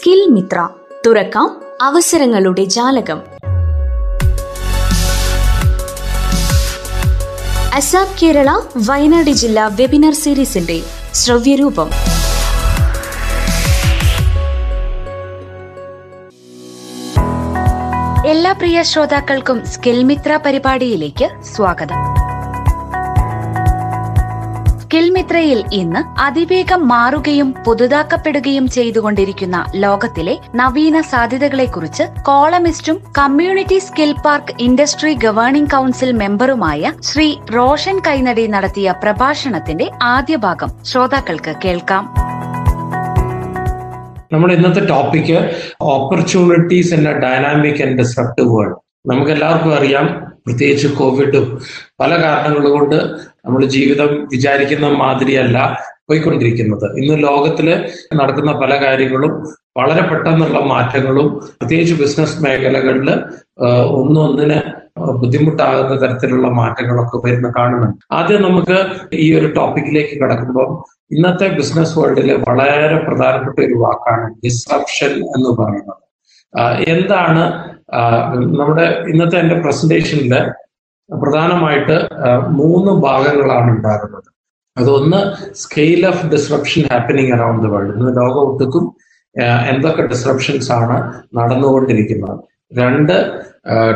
Skill Mitra. തുറക്കാം അവസരങ്ങളുടെ ജാലകം. അസാബ് കേരള വയനാട് ജില്ലാ വെബിനാർ സീരീസിന്റെ ശ്രവ്യരൂപം. എല്ലാ പ്രിയ ശ്രോതാക്കൾക്കും സ്കിൽ മിത്ര പരിപാടിയിലേക്ക് സ്വാഗതം. സ്കിൽ മിത്രയിൽ ഇന്ന് അതിവേഗം മാറുകയും പുതുതാക്കപ്പെടുകയും ചെയ്തുകൊണ്ടിരിക്കുന്ന ലോകത്തിലെ നവീന സാധ്യതകളെക്കുറിച്ച് കോളമിസ്റ്റും community skill park industry governing council മെമ്പറുമായ Shri Roshan Kainadi നടത്തിയ പ്രഭാഷണത്തിന്റെ ആദ്യ ഭാഗം ശ്രോതാക്കൾക്ക് കേൾക്കാം. നമ്മുടെ ഇന്നത്തെ topic opportunities in a dynamic and disruptive world നമുക്ക് എല്ലാവർക്കും അറിയാം പ്രത്യേകിച്ച് കോവിഡും പല കാരണങ്ങൾ കൊണ്ട് നമ്മൾ ജീവിതം വിചാരിക്കുന്ന മാതിരിയല്ല പോയിക്കൊണ്ടിരിക്കുന്നത്. ഇന്ന് ലോകത്തിൽ നടക്കുന്ന പല കാര്യങ്ങളും വളരെ പെട്ടെന്നുള്ള മാറ്റങ്ങളും പ്രത്യേകിച്ച് ബിസിനസ് മേഖലകളിൽ ഒന്നൊന്നിന് ബുദ്ധിമുട്ടാകുന്ന തരത്തിലുള്ള മാറ്റങ്ങളൊക്കെ വരുന്ന കാണുന്നുണ്ട്. ആദ്യം നമുക്ക് ഈ ഒരു ടോപ്പിക്കിലേക്ക് കടക്കുമ്പോൾ ഇന്നത്തെ ബിസിനസ് വേൾഡിൽ വളരെ പ്രധാനപ്പെട്ട ഒരു വാക്കാണ് ഡിസ്റപ്ഷൻ എന്ന് പറയുന്നത്. എന്താണ് നമ്മുടെ ഇന്നത്തെ എന്റെ പ്രസന്റേഷനിൽ പ്രധാനമായിട്ട് മൂന്ന് ഭാഗങ്ങളാണ് ഉണ്ടാകുന്നത്. അതൊന്ന് scale of disruption happening around the world ഇന്ന് ലോകമൊട്ടുക്കും എന്തൊക്കെ ഡിസ്റപ്ഷൻസ് ആണ് നടന്നുകൊണ്ടിരിക്കുന്നത്. രണ്ട്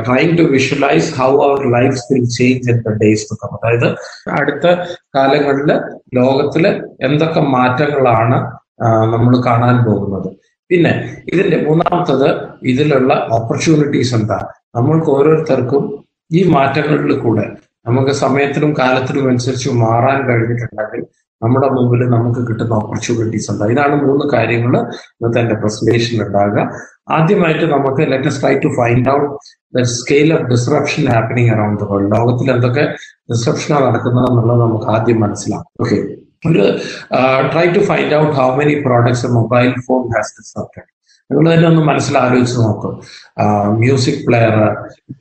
trying to visualise how our life will change in the days to come അതായത് അടുത്ത കാലങ്ങളിൽ ലോകത്തിൽ എന്തൊക്കെ മാറ്റങ്ങളാണ് നമ്മൾ കാണാൻ പോകുന്നത്. പിന്നെ ഇതിന്റെ മൂന്നാമത്തത് ഇതിലുള്ള ഓപ്പർച്യൂണിറ്റീസ് എന്താ? നമ്മൾക്ക് ഓരോരുത്തർക്കും ഈ മാറ്റങ്ങളിൽ കൂടെ നമുക്ക് സമയത്തിനും കാലത്തിനും അനുസരിച്ച് മാറാൻ കഴിഞ്ഞിട്ടുണ്ടെങ്കിൽ നമ്മുടെ മുമ്പിൽ നമുക്ക് കിട്ടുന്ന ഓപ്പർച്യൂണിറ്റീസ് ഉണ്ട്. ഇതാണ് മൂന്ന് കാര്യങ്ങൾ ഇന്നത്തെ എന്റെ പ്രസന്റേഷൻ ഉണ്ടാകുക ആദ്യമായിട്ട് നമുക്ക് let's try to find out the scale of disruption happening around the world ലോകത്തിൽ എന്തൊക്കെ ഡിസ്റപ്ഷനാണ് നടക്കുന്നത് എന്നുള്ളത് നമുക്ക് ആദ്യം മനസ്സിലാവും ഓക്കെ ഒരു try to find out how many products mobile phone has disrupted നിങ്ങൾ തന്നെ ഒന്ന് മനസ്സിലാലോചിച്ച് നോക്കും. മ്യൂസിക് പ്ലെയർ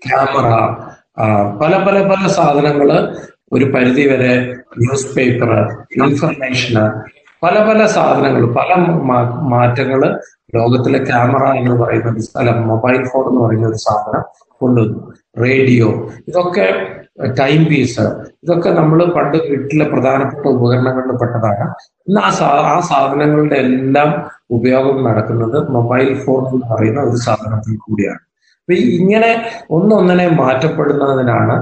ക്യാമറ പല പല പല സാധനങ്ങൾ ഒരു പരിധി വരെ ന്യൂസ് പേപ്പർ ഇൻഫർമേഷന് പല പല സാധനങ്ങൾ പല മാറ്റങ്ങൾ ലോകത്തിലെ ക്യാമറ എന്ന് പറയുന്ന ഒരു സ്ഥലം മൊബൈൽ ഫോൺ എന്ന് പറയുന്ന ഒരു സാധനം കൊണ്ടുവന്നു. റേഡിയോ ഇതൊക്കെ ടൈം പീസ് ഇതൊക്കെ നമ്മൾ പണ്ട് വീട്ടിലെ പ്രധാനപ്പെട്ട ഉപകരണങ്ങളിൽ പെട്ടതാണ്. ഇന്ന് ആ സാ ആ സാധനങ്ങളുടെ എല്ലാം ഉപയോഗം നടക്കുന്നത് മൊബൈൽ ഫോൺ എന്ന് പറയുന്ന ഒരു സാധനത്തിൽ കൂടിയാണ്. അപ്പൊ ഇങ്ങനെ ഒന്നൊന്നിനെ മാറ്റപ്പെടുന്നതിനാണ്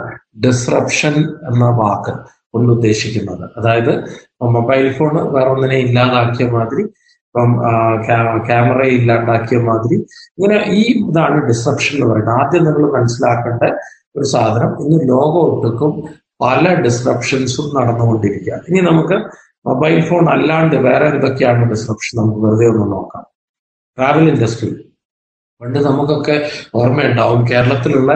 ഡിസ്റപ്ഷൻ എന്ന വാക്ക് കൊണ്ട് ഉദ്ദേശിക്കുന്നത്. അതായത് മൊബൈൽ ഫോൺ വേറെ ഒന്നിനെ ഇല്ലാതാക്കിയ മാതിരി ഇപ്പം ക്യാമറ ഇല്ലാണ്ടാക്കിയ മാതിരി ഇങ്ങനെ ഈ ഇതാണ് ഡിസ്റപ്ഷൻ എന്ന് പറയുന്നത്. ആദ്യം നിങ്ങൾ മനസ്സിലാക്കേണ്ട ഒരു സാധനം ഇന്ന് ലോകം പല ഡിസ്റപ്ഷൻസും നടന്നുകൊണ്ടിരിക്കുക ഇനി നമുക്ക് മൊബൈൽ ഫോൺ അല്ലാണ്ട് വേറെ എന്തൊക്കെയാണ് ഡിസ്റപ്ഷൻ നമുക്ക് വെറുതെ ഒന്ന് നോക്കാം. ട്രാവൽ ഇൻഡസ്ട്രി പണ്ട് നമുക്കൊക്കെ ഓർമ്മയുണ്ടാവും കേരളത്തിലുള്ള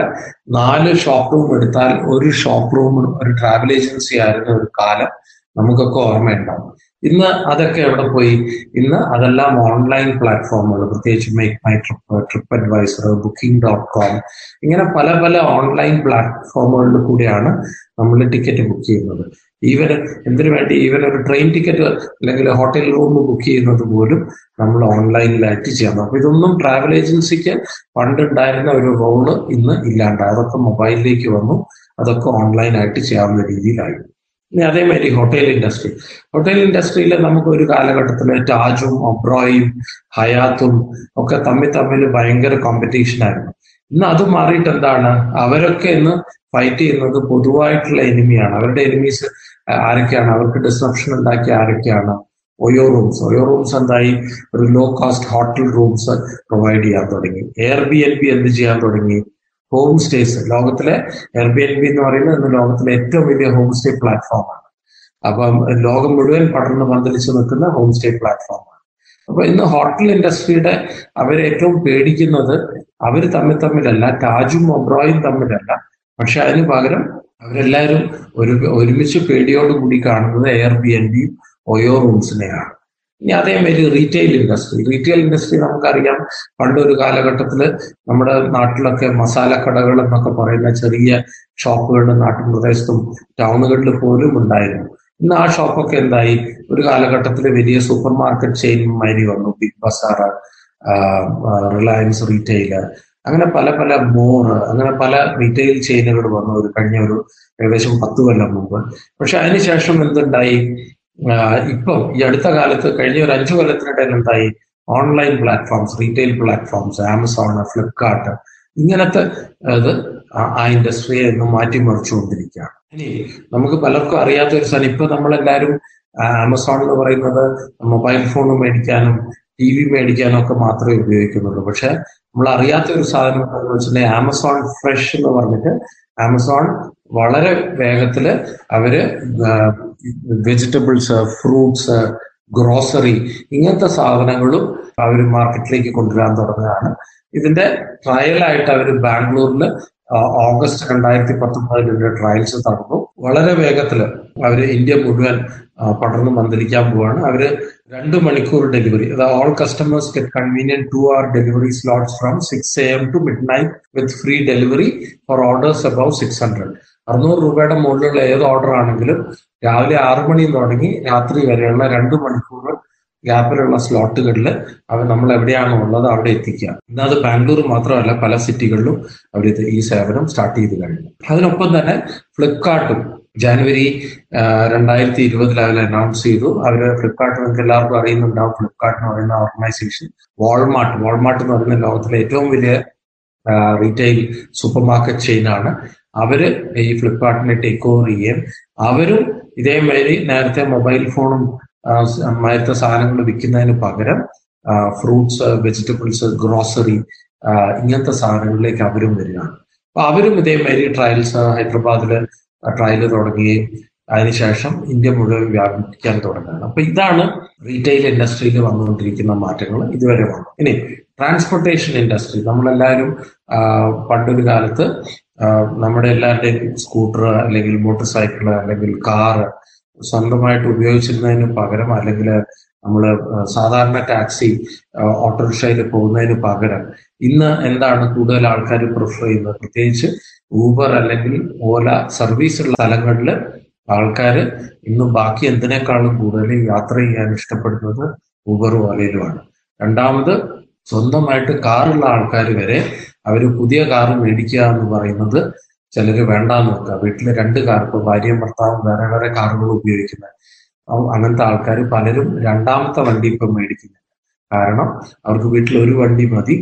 നാല് ഷോപ്പ് റൂം എടുത്താൽ ഒരു ഷോപ്പ് റൂമും ഒരു ട്രാവൽ ഏജൻസി ആയിരുന്ന ഒരു കാലം നമുക്കൊക്കെ ഓർമ്മയുണ്ടാവും. ഇന്ന് അതൊക്കെ എവിടെ പോയി? ഇന്ന് അതെല്ലാം ഓൺലൈൻ പ്ലാറ്റ്ഫോമുകൾ പ്രത്യേകിച്ച് Make My Trip Trip Advisor booking dot com ഇങ്ങനെ പല പല ഓൺലൈൻ പ്ലാറ്റ്ഫോമുകളിൽ കൂടിയാണ് നമ്മൾ ടിക്കറ്റ് ബുക്ക് ചെയ്യുന്നത്. ഈവൻ എന്തിനു വേണ്ടി ഈവൻ ഒരു ട്രെയിൻ ടിക്കറ്റ് അല്ലെങ്കിൽ ഹോട്ടൽ റൂം ബുക്ക് ചെയ്യുന്നത് പോലും നമ്മൾ ഓൺലൈനിലായിട്ട് ചെയ്യണം അപ്പൊ ഇതൊന്നും ട്രാവൽ ഏജൻസിക്ക് പണ്ടുണ്ടായിരുന്ന ഒരു റോൾ ഇന്ന് ഇല്ലാണ്ടായി അതൊക്കെ മൊബൈലിലേക്ക് വന്നു. അതൊക്കെ ഓൺലൈനായിട്ട് ചെയ്യാവുന്ന രീതിയിലായി. ഇനി അതേമാതിരി ഹോട്ടൽ ഇൻഡസ്ട്രി ഹോട്ടൽ ഇൻഡസ്ട്രിയിൽ നമുക്ക് ഒരു കാലഘട്ടത്തിൽ ടാജും ഒബ്രോയും ഹയാത്തും ഒക്കെ തമ്മിൽ തമ്മിൽ ഭയങ്കര കോമ്പറ്റീഷൻ ആയിരുന്നു. ഇന്ന് അത് മാറിയിട്ട് എന്താണ്? അവരൊക്കെ ഇന്ന് ഫൈറ്റ് ചെയ്യുന്നത് പൊതുവായിട്ടുള്ള എനിമിയാണ് അവരുടെ എനിമീസ് ആരൊക്കെയാണ്? അവർക്ക് ഡിസ്റപ്ഷൻ ഉണ്ടാക്കിയ ആരൊക്കെയാണ്? ഒയോ റൂംസ് ഒയോ റൂംസ് എന്തായി? ഒരു low cost hotel rooms provide ചെയ്യാൻ തുടങ്ങി. എയർ ബി എൻ ബി എന്ത് ചെയ്യാൻ തുടങ്ങി? ഹോം സ്റ്റേസ് ലോകത്തിലെ എയർ ബി എൻ ബി എന്ന് പറയുന്നത് ഇന്ന് ലോകത്തിലെ ഏറ്റവും വലിയ ഹോം സ്റ്റേ പ്ലാറ്റ്ഫോമാണ് അപ്പം ലോകം മുഴുവൻ പടർന്ന് പന്തലിച്ച് നിൽക്കുന്ന ഹോം സ്റ്റേ പ്ലാറ്റ്ഫോമാണ് അപ്പൊ ഇന്ന് ഹോട്ടൽ ഇൻഡസ്ട്രിയുടെ അവരെ ഏറ്റവും പേടിക്കുന്നത് അവർ തമ്മിൽ തമ്മിലല്ല താജും ഒബ്രോയും തമ്മിലല്ല. പക്ഷെ അതിന് പകരം അവരെല്ലാവരും ഒരു ഒരുമിച്ച് പേടിയോടുകൂടി കാണുന്നത് എയർ ബി എൻ ബിയും ഒയോ റൂംസിനെയാണ് ഇനി അതേമാതിരി റീറ്റെയിൽ ഇൻഡസ്ട്രി റീറ്റെയിൽ ഇൻഡസ്ട്രി നമുക്കറിയാം പണ്ടൊരു കാലഘട്ടത്തിൽ നമ്മുടെ നാട്ടിലൊക്കെ മസാലക്കടകൾ എന്നൊക്കെ പറയുന്ന ചെറിയ ഷോപ്പുകൾ നാട്ടുപ്രദേശത്തും ടൗണുകളിൽ പോലും ഉണ്ടായിരുന്നു. ഇന്ന് ആ ഷോപ്പൊക്കെ എന്തായി? ഒരു കാലഘട്ടത്തിൽ വലിയ സൂപ്പർ മാർക്കറ്റ് ചെയിൻ മാതിരി വന്നു. ബിഗ് ബസാർ റിലയൻസ് റീറ്റെയിലർ അങ്ങനെ പല പല മോർ അങ്ങനെ പല റീറ്റെയിൽ ചെയിനുകൾ വന്നു. ഒരു കഴിഞ്ഞ ഒരു ഏകദേശം പത്ത് കൊല്ലം മുമ്പ്. പക്ഷെ അതിനുശേഷം എന്തുണ്ടായി? ഇപ്പം ഈ അടുത്ത കാലത്ത് കഴിഞ്ഞ ഒരു അഞ്ചു കൊല്ലത്തിനിടയിൽ എന്തായി? Online platforms retail platforms Amazon Flipkart ഇങ്ങനത്തെ അത് ആ ഇൻഡസ്ട്രിയെ ഒന്ന് മാറ്റിമറിച്ചുകൊണ്ടിരിക്കുകയാണ് ഇനി നമുക്ക് പലർക്കും അറിയാത്ത ഒരു സാധനം ഇപ്പൊ നമ്മളെല്ലാവരും ആമസോൺ എന്ന് പറയുന്നത് മൊബൈൽ ഫോൺ മേടിക്കാനും ടി വി മേടിക്കാനും ഒക്കെ മാത്രമേ ഉപയോഗിക്കുന്നുള്ളൂ. പക്ഷെ നമ്മൾ അറിയാത്ത ഒരു സാധനം എന്താണെന്ന് വെച്ചിട്ടുണ്ടെങ്കിൽ ആമസോൺ ഫ്രഷ് എന്ന് പറഞ്ഞിട്ട് ആമസോൺ വളരെ വേഗത്തിൽ അവർ വെജിറ്റബിൾസ് ഫ്രൂട്ട്സ് ഗ്രോസറി ഇങ്ങനത്തെ സാധനങ്ങളും അവർ മാർക്കറ്റിലേക്ക് കൊണ്ടുവരാൻ തുടങ്ങുകയാണ്. ഇതിന്റെ ട്രയലായിട്ട് അവർ ബാംഗ്ലൂരിൽ ഓഗസ്റ്റ് രണ്ടായിരത്തി പത്തൊമ്പതിൽ ഇതിന്റെ ട്രയൽസ് നടന്നു. വളരെ വേഗത്തിൽ അവർ ഇന്ത്യ മുഴുവൻ പടർന്ന് മന്ത്രിക്കാൻ പോവാണ്. അവർ രണ്ട് മണിക്കൂർ delivery all customers get convenient two hour delivery slots from six A M to midnight with free delivery for orders above six hundred അറുന്നൂറ് രൂപയുടെ മുകളിലുള്ള ഏത് ഓർഡർ ആണെങ്കിലും രാവിലെ ആറു മണി തുടങ്ങി രാത്രി വരെയുള്ള രണ്ട് മണിക്കൂർ ഗ്യാപ്പിലുള്ള സ്ലോട്ടുകളിൽ അവർ നമ്മൾ എവിടെയാണോ ഉള്ളത് അവിടെ എത്തിക്കുക. ഇന്ന് അത് ബാംഗ്ലൂർ മാത്രമല്ല പല സിറ്റികളിലും അവർ ഈ സേവനം സ്റ്റാർട്ട് ചെയ്ത് കഴിഞ്ഞു. അതിനൊപ്പം തന്നെ ഫ്ലിപ്കാർട്ടും ജാനുവരി രണ്ടായിരത്തി ഇരുപതിൽ അവർ അനൗൺസ് ചെയ്തു. അവർ ഫ്ലിപ്കാർട്ട് നിങ്ങൾക്ക് എല്ലാവർക്കും അറിയുന്നുണ്ടാവും. ഫ്ലിപ്കാർട്ട് എന്ന് പറയുന്ന ഓർഗനൈസേഷൻ വാൾമാർട്ട് വാൾമാർട്ട് എന്ന് പറയുന്ന ലോകത്തിലെ ഏറ്റവും വലിയ റീറ്റെയിൽ സൂപ്പർ മാർക്കറ്റ് ചെയിനാണ് അവർ ഈ ഫ്ലിപ്കാർട്ടിനെ ടേക്ക് ഓവർ ചെയ്യുകയും അവരും ഇതേമാതിരി നേരത്തെ മൊബൈൽ ഫോണും നേരത്തെ സാധനങ്ങൾ വിൽക്കുന്നതിന് പകരം ഫ്രൂട്ട്സ് വെജിറ്റബിൾസ് ഗ്രോസറി ഇങ്ങനത്തെ സാധനങ്ങളിലേക്ക് അവരും വരികയാണ്. അപ്പൊ അവരും ഇതേമാതിരി ട്രയൽസ് ഹൈദരാബാദിൽ ട്രയൽ തുടങ്ങുകയും അതിനുശേഷം ഇന്ത്യ മുഴുവൻ വ്യാപിപ്പിക്കാൻ തുടങ്ങുകയാണ്. അപ്പൊ ഇതാണ് റീറ്റെയിൽ ഇൻഡസ്ട്രിയിൽ വന്നുകൊണ്ടിരിക്കുന്ന മാറ്റങ്ങൾ ഇതുവരെ വന്നു. ഇനി ട്രാൻസ്പോർട്ടേഷൻ ഇൻഡസ്ട്രി നമ്മളെല്ലാവരും പണ്ടൊരു കാലത്ത് നമ്മുടെ എല്ലാവരുടെയും സ്കൂട്ടർ അല്ലെങ്കിൽ മോട്ടോർ സൈക്കിൾ അല്ലെങ്കിൽ കാറ് സ്വന്തമായിട്ട് ഉപയോഗിച്ചിരുന്നതിന് പകരം അല്ലെങ്കിൽ നമ്മൾ സാധാരണ ടാക്സി ഓട്ടോറിക്ഷയിൽ പോകുന്നതിന് പകരം ഇന്ന് എന്താണ് കൂടുതൽ ആൾക്കാർ പ്രിഫർ ചെയ്യുന്നത്? പ്രത്യേകിച്ച് ഊബർ അല്ലെങ്കിൽ ഓല സർവീസ് ഉള്ള സ്ഥലങ്ങളിൽ ആൾക്കാർ ഇന്ന് ബാക്കി എന്തിനേക്കാളും കൂടുതൽ യാത്ര ചെയ്യാൻ ഇഷ്ടപ്പെടുന്നത് ഊബർ ഓലയിലുമാണ് രണ്ടാമത് സ്വന്തമായിട്ട് കാറുള്ള ആൾക്കാർ വരെ അവർ പുതിയ കാർ മേടിക്കുക എന്ന് പറയുന്നത് ചിലര് വേണ്ടാന്ന് വെക്കുക. വീട്ടിലെ രണ്ട് കാർ ഇപ്പൊ ഭാര്യയും ഭർത്താവും വേറെ വേറെ കാറുകൾ ഉപയോഗിക്കുന്നത്. അങ്ങനത്തെ ആൾക്കാർ പലരും രണ്ടാമത്തെ വണ്ടി ഇപ്പം മേടിക്കുന്നില്ല. കാരണം അവർക്ക് വീട്ടിൽ ഒരു വണ്ടി മതി.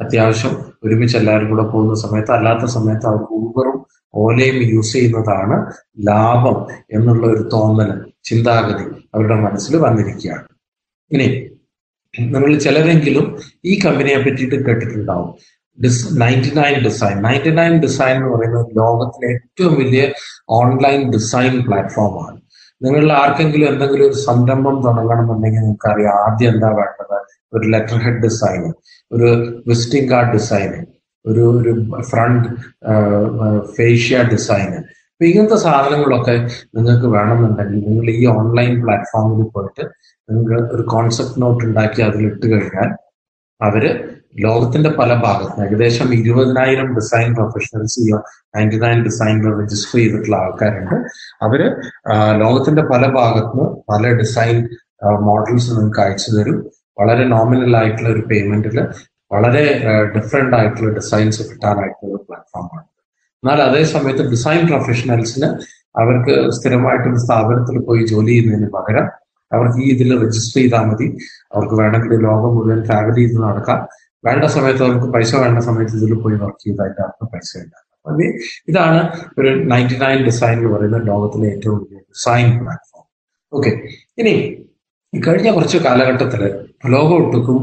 അത്യാവശ്യം ഒരുമിച്ച് എല്ലാവരും കൂടെ പോകുന്ന സമയത്ത് അല്ലാത്ത സമയത്ത് അവർക്ക് ഊബറും ഓലയും യൂസ് ചെയ്യുന്നതാണ് ലാഭം എന്നുള്ള ഒരു തോന്നൽ ചിന്താഗതി അവരുടെ മനസ്സിൽ വന്നിരിക്കുകയാണ്. ഇനി നിങ്ങൾ ചിലരെങ്കിലും ഈ കമ്പനിയെ പറ്റിയിട്ട് കേട്ടിട്ടുണ്ടാവും. ഡിസ് ninety nine design ninety nine design എന്ന് പറയുന്നത് ലോകത്തിലെ ഏറ്റവും വലിയ ഓൺലൈൻ ഡിസൈൻ പ്ലാറ്റ്ഫോമാണ് നിങ്ങളിൽ ആർക്കെങ്കിലും എന്തെങ്കിലും ഒരു സംരംഭം തുടങ്ങണമെന്നുണ്ടെങ്കിൽ നിങ്ങൾക്ക് അറിയാം ആദ്യം എന്താ വേണ്ടത്? ഒരു ലെറ്റർ ഹെഡ് ഡിസൈൻ ഒരു വിസിറ്റിംഗ് കാർഡ് ഡിസൈൻ ഒരു ഒരു ഫ്രണ്ട് ഫേഷ്യ ഡിസൈൻ അപ്പൊ ഇങ്ങനത്തെ സാധനങ്ങളൊക്കെ നിങ്ങൾക്ക് വേണമെന്നുണ്ടെങ്കിൽ നിങ്ങൾ ഈ ഓൺലൈൻ പ്ലാറ്റ്ഫോമിൽ പോയിട്ട് നിങ്ങൾ ഒരു കോൺസെപ്റ്റ് നോട്ട് ഉണ്ടാക്കി ഇട്ട് കഴിഞ്ഞാൽ അവർ ലോകത്തിന്റെ പല ഭാഗത്തും ഏകദേശം ഇരുപതിനായിരം ഡിസൈൻ പ്രൊഫഷണൽസ് നയന്റി നയൻ ഡിസൈനിൽ രജിസ്റ്റർ ചെയ്തിട്ടുള്ള ആൾക്കാരുണ്ട്. അവർ ലോകത്തിന്റെ പല ഭാഗത്തുനിന്ന് പല ഡിസൈൻ മോഡൽസ് നിങ്ങൾക്ക് അയച്ചു തരും. വളരെ നോമിനൽ ആയിട്ടുള്ള ഒരു പേയ്മെന്റിൽ വളരെ ഡിഫറെന്റ് ആയിട്ടുള്ള ഡിസൈൻസ് കിട്ടാനായിട്ടുള്ള ഒരു പ്ലാറ്റ്ഫോമാണ് എന്നാൽ അതേ സമയത്ത് ഡിസൈൻ പ്രൊഫഷണൽസിന് അവർക്ക് സ്ഥിരമായിട്ടൊരു സ്ഥാപനത്തിൽ പോയി ജോലി ചെയ്യുന്നതിന് പകരം അവർക്ക് ഈ ഇതിൽ രജിസ്റ്റർ ചെയ്താൽ മതി. അവർക്ക് വേണമെങ്കിൽ ലോകം മുഴുവൻ ട്രാവൽ ചെയ്ത് നടക്കാം. വേണ്ട സമയത്ത് അവർക്ക് പൈസ വേണ്ട സമയത്ത് ഇതിൽ പോയി വർക്ക് ചെയ്തായിട്ട് അവർക്ക് പൈസ ഉണ്ടാകും അപ്പൊ ഇതാണ് ഒരു നയന്റി നയൻ ഡിസൈൻ എന്ന് പറയുന്ന ലോകത്തിലെ ഏറ്റവും വലിയ ഡിസൈൻ പ്ലാറ്റ്ഫോം ഓക്കെ ഇനി കഴിഞ്ഞ കുറച്ച് കാലഘട്ടത്തിൽ ലോകമൊട്ടുക്കും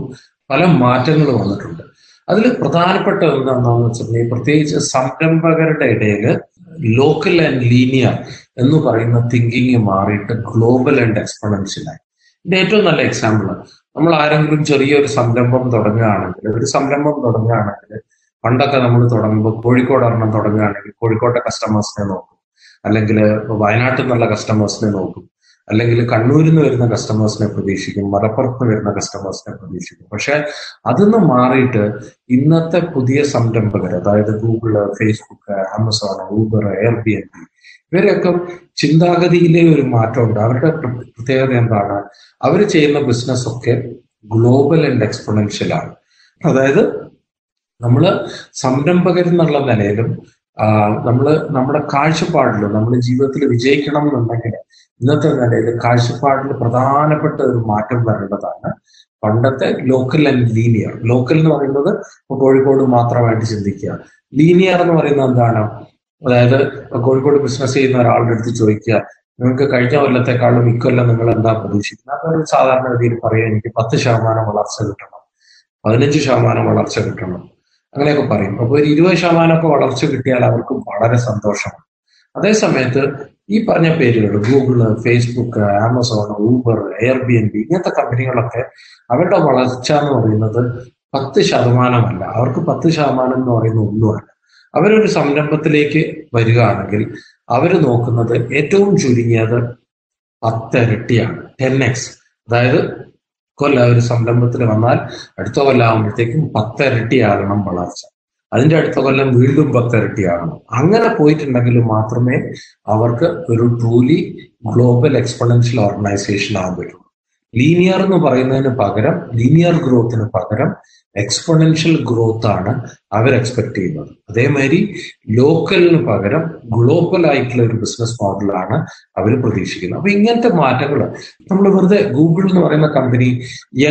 പല മാറ്റങ്ങൾ വന്നിട്ടുണ്ട്. അതിൽ പ്രധാനപ്പെട്ട എന്താണെന്ന് വെച്ചിട്ടുണ്ടെങ്കിൽ പ്രത്യേകിച്ച് സംരംഭകരുടെ ഇടയിൽ ലോക്കൽ ആൻഡ് ലീനിയർ എന്ന് പറയുന്ന തിങ്കിങ് മാറിയിട്ട് ഗ്ലോബൽ ആൻഡ് എക്സ്പൊണൻഷ്യലായി ഇതിന്റെ ഏറ്റവും നല്ല എക്സാമ്പിൾ നമ്മൾ ആരെങ്കിലും ചെറിയൊരു സംരംഭം തുടങ്ങുകയാണെങ്കിൽ ഒരു സംരംഭം തുടങ്ങുകയാണെങ്കിൽ പണ്ടൊക്കെ നമ്മൾ തുടങ്ങുമ്പോൾ കോഴിക്കോട് ഒരെണ്ണം തുടങ്ങുകയാണെങ്കിൽ കോഴിക്കോട്ടെ കസ്റ്റമേഴ്സിനെ നോക്കും. അല്ലെങ്കിൽ വയനാട്ടിൽ നിന്നുള്ള കസ്റ്റമേഴ്സിനെ നോക്കും. അല്ലെങ്കിൽ കണ്ണൂരിൽ നിന്ന് വരുന്ന കസ്റ്റമേഴ്സിനെ പ്രതീക്ഷിക്കും. മലപ്പുറത്ത് നിന്ന് വരുന്ന കസ്റ്റമേഴ്സിനെ പ്രതീക്ഷിക്കും. പക്ഷെ അതിന്ന് മാറിയിട്ട് ഇന്നത്തെ പുതിയ സംരംഭകർ അതായത് Google Facebook Amazon Uber Air B N B ഇവരൊക്കെ ചിന്താഗതിയിലെ ഒരു മാറ്റമുണ്ട്. അവരുടെ പ്രത്യേകത എന്താണ്? അവർ ചെയ്യുന്ന ബിസിനസ് ഒക്കെ ഗ്ലോബൽ ആൻഡ് എക്സ്പൊണൻഷ്യൽ ആണ്. അതായത് നമ്മൾ സംരംഭകരെന്നുള്ള നിലയിലും നമ്മൾ നമ്മുടെ കാഴ്ചപ്പാടിലും നമ്മൾ ജീവിതത്തിൽ വിജയിക്കണം എന്നുണ്ടെങ്കിൽ ഇന്നത്തെ നിലയിൽ കാഴ്ചപ്പാടിൽ പ്രധാനപ്പെട്ട ഒരു മാറ്റം വരേണ്ടതാണ് പണ്ടത്തെ ലോക്കൽ ആൻഡ് ലീനിയർ. ലോക്കൽ എന്ന് പറയുന്നത് കോഴിക്കോട് മാത്രമായിട്ട് ചിന്തിക്കുക. ലീനിയർ എന്ന് പറയുന്നത് എന്താണ്? അതായത് കോഴിക്കോട് ബിസിനസ് ചെയ്യുന്ന ഒരാളുടെ അടുത്ത് ചോദിക്കുക നിങ്ങൾക്ക് കഴിഞ്ഞ കൊല്ലത്തെക്കാളും ഇക്കൊല്ലം നിങ്ങൾ എന്താ പ്രതീക്ഷിക്കുന്നത്? ഒരു സാധാരണ രീതിയിൽ പറയുക എനിക്ക് പത്ത് ശതമാനം വളർച്ച കിട്ടണം പതിനഞ്ച് ശതമാനം വളർച്ച കിട്ടണം. അങ്ങനെയൊക്കെ പറയും. അപ്പോൾ ഒരു ഇരുപത് ശതമാനമൊക്കെ വളർച്ച കിട്ടിയാൽ അവർക്ക് വളരെ സന്തോഷമാണ്. അതേ സമയത്ത് ഈ പറഞ്ഞ പേരുകൾ Google Facebook Amazon Uber Air B N B ഇങ്ങനത്തെ കമ്പനികളൊക്കെ അവരുടെ വളർച്ച എന്ന് പറയുന്നത് പത്ത് ശതമാനമല്ല. അവർക്ക് പത്ത് ശതമാനം എന്ന് പറയുന്ന ഒന്നുമല്ല. അവരൊരു സംരംഭത്തിലേക്ക് വരികയാണെങ്കിൽ അവർ നോക്കുന്നത് ഏറ്റവും ചുരുങ്ങിയത് പത്തിരട്ടിയാണ്. ടെൻ എക്സ് അതായത് കൊല്ല ഒരു സംരംഭത്തിൽ വന്നാൽ അടുത്ത കൊല്ലാകുമ്പോഴത്തേക്കും പത്തിരട്ടിയാകണം വളർച്ച. അതിന്റെ അടുത്ത കൊല്ലം വീണ്ടും പത്തിരട്ടിയാകണം. അങ്ങനെ പോയിട്ടുണ്ടെങ്കിൽ മാത്രമേ അവർക്ക് ഒരു ട്രൂലി ഗ്ലോബൽ എക്സ്പൊണൻഷ്യൽ ഓർഗനൈസേഷൻ ആകാൻ പറ്റുള്ളൂ ലീനിയർ എന്ന് പറയുന്നതിന് പകരം ലീനിയർ ഗ്രോത്തിന് പകരം എക്സ്പൊണൻഷ്യൽ ഗ്രോത്ത് ആണ് അവർ എക്സ്പെക്ട് ചെയ്യുന്നത്. അതേമാതിരി ലോക്കലിന് പകരം ഗ്ലോബൽ ആയിട്ടുള്ള ഒരു ബിസിനസ് മോഡലാണ് അവർ പ്രതീക്ഷിക്കുന്നത്. അപ്പൊ ഇങ്ങനത്തെ മാറ്റങ്ങൾ നമ്മൾ വെറുതെ ഗൂഗിൾ എന്ന് പറയുന്ന കമ്പനി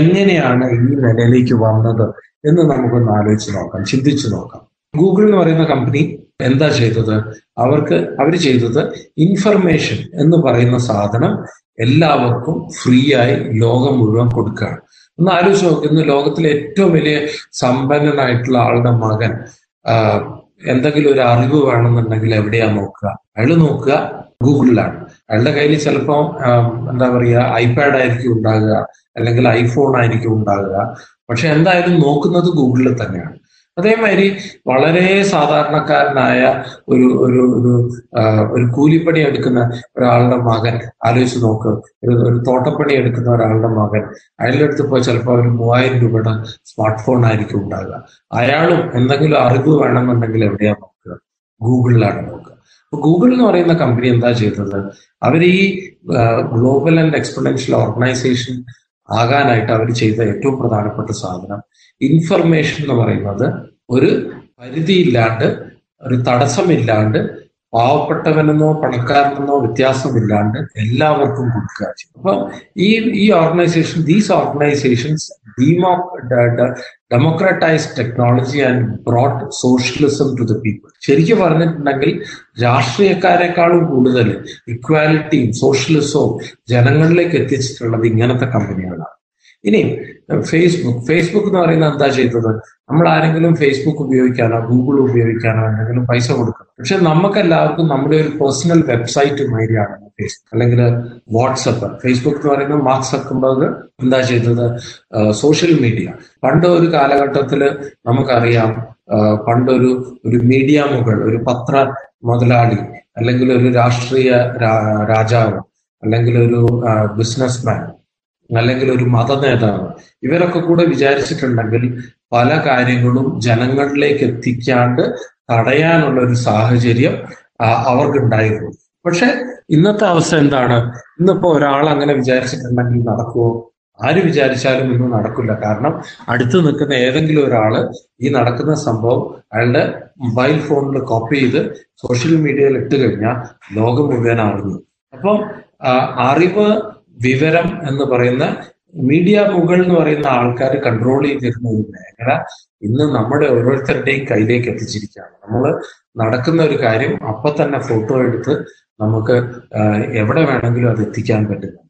എങ്ങനെയാണ് ഈ നിലയിലേക്ക് വന്നത് എന്ന് നമുക്കൊന്ന് ആലോചിച്ച് നോക്കാം ചിന്തിച്ചു നോക്കാം. ഗൂഗിൾ എന്ന് പറയുന്ന കമ്പനി എന്താ ചെയ്തത്? അവർക്ക് അവർ ചെയ്തത് ഇൻഫർമേഷൻ എന്ന് പറയുന്ന സാധനം എല്ലാവർക്കും ഫ്രീ ആയി ലോകം മുഴുവൻ കൊടുക്കുകയാണ്. ഒന്ന് ആലോചിച്ച് നോക്കുന്നു ലോകത്തിലെ ഏറ്റവും വലിയ സമ്പന്നനായിട്ടുള്ള ആളുടെ മകൻ എന്തെങ്കിലും ഒരു അറിവ് വേണമെന്നുണ്ടെങ്കിൽ എവിടെയാ നോക്കുക? അയാൾ നോക്കുക ഗൂഗിളിലാണ്. അയാളുടെ കയ്യിൽ ചിലപ്പോൾ എന്താ പറയുക ഐപാഡ് ആയിരിക്കും ഉണ്ടാകുക അല്ലെങ്കിൽ ഐഫോൺ ആയിരിക്കും ഉണ്ടാകുക. പക്ഷെ എന്തായാലും നോക്കുന്നത് ഗൂഗിളിൽ തന്നെയാണ്. അതേമാതിരി വളരെ സാധാരണക്കാരനായ ഒരു ഒരു ഒരു ഒരു കൂലിപ്പണി എടുക്കുന്ന ഒരാളുടെ മകൻ ആലോചിച്ച് നോക്ക്. ഒരു ഒരു തോട്ടപ്പണി എടുക്കുന്ന ഒരാളുടെ മകൻ അയാളുടെ അടുത്ത് പോയി ചിലപ്പോൾ ഒരു മൂവായിരം രൂപയുടെ സ്മാർട്ട് ഫോൺ ആയിരിക്കും ഉണ്ടാകുക അയാളും എന്തെങ്കിലും അറിവ് വേണമെന്നുണ്ടെങ്കിൽ എവിടെയാ നോക്കുക? ഗൂഗിളിലാണ് നോക്കുക. അപ്പൊ ഗൂഗിൾ എന്ന് പറയുന്ന കമ്പനി എന്താ ചെയ്തത്? അവർ ഈ ഗ്ലോബൽ ആൻഡ് എക്സ്പൊണൻഷ്യൽ ഓർഗനൈസേഷൻ ആകാനായിട്ട് അവർ ചെയ്ത ഏറ്റവും പ്രധാനപ്പെട്ട സാധനം ഇൻഫർമേഷൻ എന്ന് പറയുന്നത് ഒരു പരിധിയില്ലാണ്ട് ഒരു തടസ്സമില്ലാണ്ട് പാവപ്പെട്ടവനെന്നോ പണക്കാരനെന്നോ വ്യത്യാസമില്ലാണ്ട് എല്ലാവർക്കും കൊടുക്കുക അപ്പൊ ഈ ഈ organisation these organisations democratise technology and brought socialism to the people ശരിക്കും പറഞ്ഞിട്ടുണ്ടെങ്കിൽ രാഷ്ട്രീയക്കാരെക്കാളും കൂടുതൽ ഇക്വാലിറ്റിയും സോഷ്യലിസവും ജനങ്ങളിലേക്ക് എത്തിച്ചിട്ടുള്ളത് ഇങ്ങനത്തെ കമ്പനികളാണ് ഇനി ഫേസ്ബുക്ക് ഫേസ്ബുക്ക് എന്ന് പറയുന്നത് എന്താ ചെയ്തത്? നമ്മൾ ആരെങ്കിലും ഫേസ്ബുക്ക് ഉപയോഗിക്കാനോ ഗൂഗിൾ ഉപയോഗിക്കാനോ എന്തെങ്കിലും പൈസ കൊടുക്കണം. പക്ഷെ നമുക്ക് എല്ലാവർക്കും നമ്മുടെ ഒരു പേഴ്സണൽ വെബ്സൈറ്റ് മാതിരിയാണ് ഫേസ്ബുക്ക് അല്ലെങ്കിൽ വാട്സപ്പ് ഫേസ്ബുക്ക് എന്ന് പറയുന്നത് മാർക്ക് സക്കുമ്പോൾ എന്താ ചെയ്തത്? സോഷ്യൽ മീഡിയ പണ്ട് ഒരു കാലഘട്ടത്തിൽ നമുക്കറിയാം പണ്ടൊരു ഒരു മീഡിയ മുകൾ ഒരു പത്ര മുതലാളി അല്ലെങ്കിൽ ഒരു രാഷ്ട്രീയ രാജാവ് അല്ലെങ്കിൽ ഒരു ബിസിനസ്മാൻ അല്ലെങ്കിൽ ഒരു മത നേതാവ് ഇവരൊക്കെ കൂടെ വിചാരിച്ചിട്ടുണ്ടെങ്കിൽ പല കാര്യങ്ങളും ജനങ്ങളിലേക്ക് എത്തിക്കാണ്ട് തടയാനുള്ള ഒരു സാഹചര്യം അവർക്കുണ്ടായിരുന്നു. പക്ഷെ ഇന്നത്തെ അവസ്ഥ എന്താണ്? ഇന്നിപ്പോ ഒരാൾ അങ്ങനെ വിചാരിച്ചിട്ടുണ്ടെങ്കിൽ നടക്കുമോ ആര് വിചാരിച്ചാലും ഇന്ന് നടക്കില്ല. കാരണം അടുത്ത് നിൽക്കുന്ന ഏതെങ്കിലും ഒരാൾ ഈ നടക്കുന്ന സംഭവം അയാളുടെ മൊബൈൽ ഫോണിൽ കോപ്പി ചെയ്ത് സോഷ്യൽ മീഡിയയിൽ ഇട്ട് കഴിഞ്ഞാൽ ലോകം മുഴുവൻ അറിഞ്ഞു അപ്പം അറിവ് വിവരം എന്ന് പറയുന്ന മീഡിയ മുകൾ എന്ന് പറയുന്ന ആൾക്കാർ കൺട്രോൾ ചെയ്തിരുന്ന ഒരു മേഖല ഇന്ന് നമ്മുടെ ഓരോരുത്തരുടെയും കയ്യിലേക്ക് എത്തിച്ചിരിക്കുകയാണ്. നമ്മൾ നടക്കുന്ന ഒരു കാര്യം അപ്പൊ തന്നെ ഫോട്ടോ എടുത്ത് നമുക്ക് എവിടെ വേണമെങ്കിലും അത് എത്തിക്കാൻ പറ്റുന്നുണ്ട്.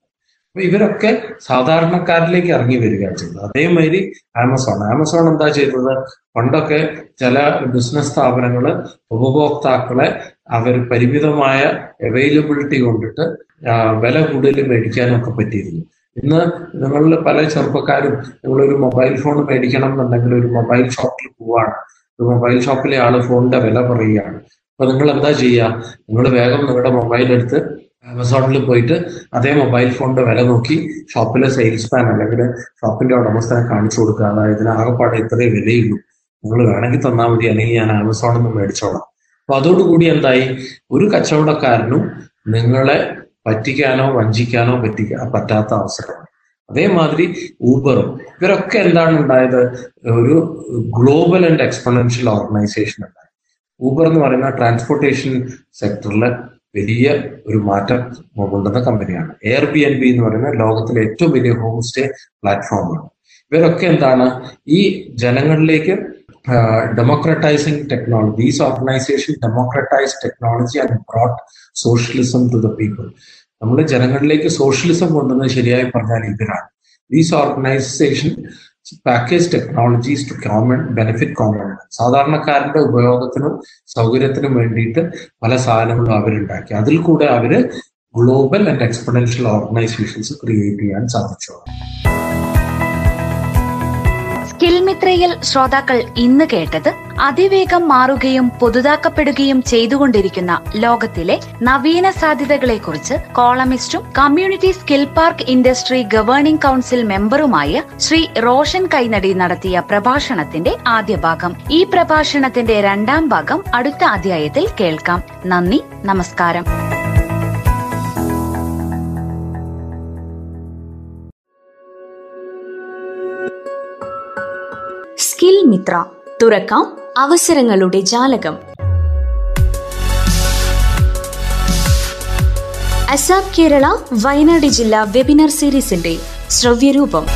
അപ്പൊ ഇവരൊക്കെ സാധാരണക്കാരിലേക്ക് ഇറങ്ങി വരികയാണ് ചെയ്തത് അതേമാതിരി ആമസോൺ. ആമസോൺ എന്താ ചെയ്തത്? പണ്ടൊക്കെ ചില ബിസിനസ് സ്ഥാപനങ്ങൾ ഉപഭോക്താക്കളെ അവർ പരിമിതമായ അവൈലബിലിറ്റി കൊണ്ടിട്ട് വില കൂടുതൽ മേടിക്കാനൊക്കെ പറ്റിയിരുന്നു. ഇന്ന് നിങ്ങളിൽ പല ചെറുപ്പക്കാരും നിങ്ങളൊരു മൊബൈൽ ഫോൺ മേടിക്കണം എന്നുണ്ടെങ്കിൽ ഒരു മൊബൈൽ ഷോപ്പിൽ പോവാണ്. ഒരു മൊബൈൽ ഷോപ്പിലെ ആൾ ഫോണിന്റെ വില പറയുകയാണ്. അപ്പൊ നിങ്ങൾ എന്താ ചെയ്യുക? നിങ്ങൾ വേഗം നിങ്ങളുടെ മൊബൈൽ എടുത്ത് ആമസോണിൽ പോയിട്ട് അതേ മൊബൈൽ ഫോണിന്റെ വില നോക്കി ഷോപ്പിലെ സെയിൽസ്മാൻ അല്ലെങ്കിൽ ഷോപ്പിന്റെ ഉടമസ്ഥനെ കാണിച്ചു കൊടുക്കുക. അതായത് ആകെപ്പാടെ ഇത്രേ വിലയുള്ളൂ. നിങ്ങൾ വേണമെങ്കിൽ തന്നാൽ മതി അല്ലെങ്കിൽ ഞാൻ ആമസോണിൽ നിന്ന് മേടിച്ചോളാം. അപ്പൊ അതോടുകൂടി എന്തായി? ഒരു കച്ചവടക്കാരനും നിങ്ങളെ പറ്റിക്കാനോ വഞ്ചിക്കാനോ പറ്റിക്കാ പറ്റാത്ത അവസരമാണ്. അതേമാതിരി ഊബറും. ഇവരൊക്കെ എന്താണ് ഉണ്ടായത്? ഒരു ഗ്ലോബൽ ആൻഡ് എക്സ്പൊണൻഷ്യൽ ഓർഗനൈസേഷൻ ഉണ്ടായി. ഊബർ എന്ന് പറയുന്ന ട്രാൻസ്പോർട്ടേഷൻ സെക്ടറിലെ വലിയ ഒരു മാറ്റം കൊണ്ടുവന്ന കമ്പനിയാണ്. എയർ ബി എൻ ബി എന്ന് പറയുന്ന ലോകത്തിലെ ഏറ്റവും വലിയ ഹോം സ്റ്റേ പ്ലാറ്റ്ഫോമാണ്. ഇവരൊക്കെ എന്താണ്? ഈ ജനങ്ങളിലേക്ക് ഡെമോക്രറ്റൈസിങ് technology. These organizations democratized technology and brought socialism to the people. നമ്മൾ ജനങ്ങളിലേക്ക് സോഷ്യലിസം കൊണ്ടുവന്നത് ശരിയായി പറഞ്ഞാൽ ഇതിനാണ് these organisation package technologies to common benefit common സാധാരണക്കാരന്റെ ഉപയോഗത്തിനും സൗകര്യത്തിനും വേണ്ടിയിട്ട് പല സാധനങ്ങളും അവരുണ്ടാക്കി അതിൽ കൂടെ അവർ global and exponential organisations create ചെയ്യാൻ സാധിച്ചു സ്കിൽ മിത്രയിൽ ശ്രോതാക്കൾ ഇന്ന് കേട്ടത് അതിവേഗം മാറുകയും പുതുതാക്കപ്പെടുകയും ചെയ്തുകൊണ്ടിരിക്കുന്ന ലോകത്തിലെ നവീന സാധ്യതകളെക്കുറിച്ച് കോളമിസ്റ്റും community skill park industry governing council മെമ്പറുമായ Shri Roshan Kainadi നടത്തിയ പ്രഭാഷണത്തിന്റെ ആദ്യ ഭാഗം. ഈ പ്രഭാഷണത്തിന്റെ രണ്ടാം ഭാഗം അടുത്ത അധ്യായത്തിൽ കേൾക്കാം. നന്ദി നമസ്കാരം. മിത്ര. തുറക്കാം അവസരങ്ങളുടെ ജാലകം. അസാബ് കേരള വയനാട് ജില്ലാ വെബിനാർ സീരീസിന്റെ ശ്രവ്യരൂപം.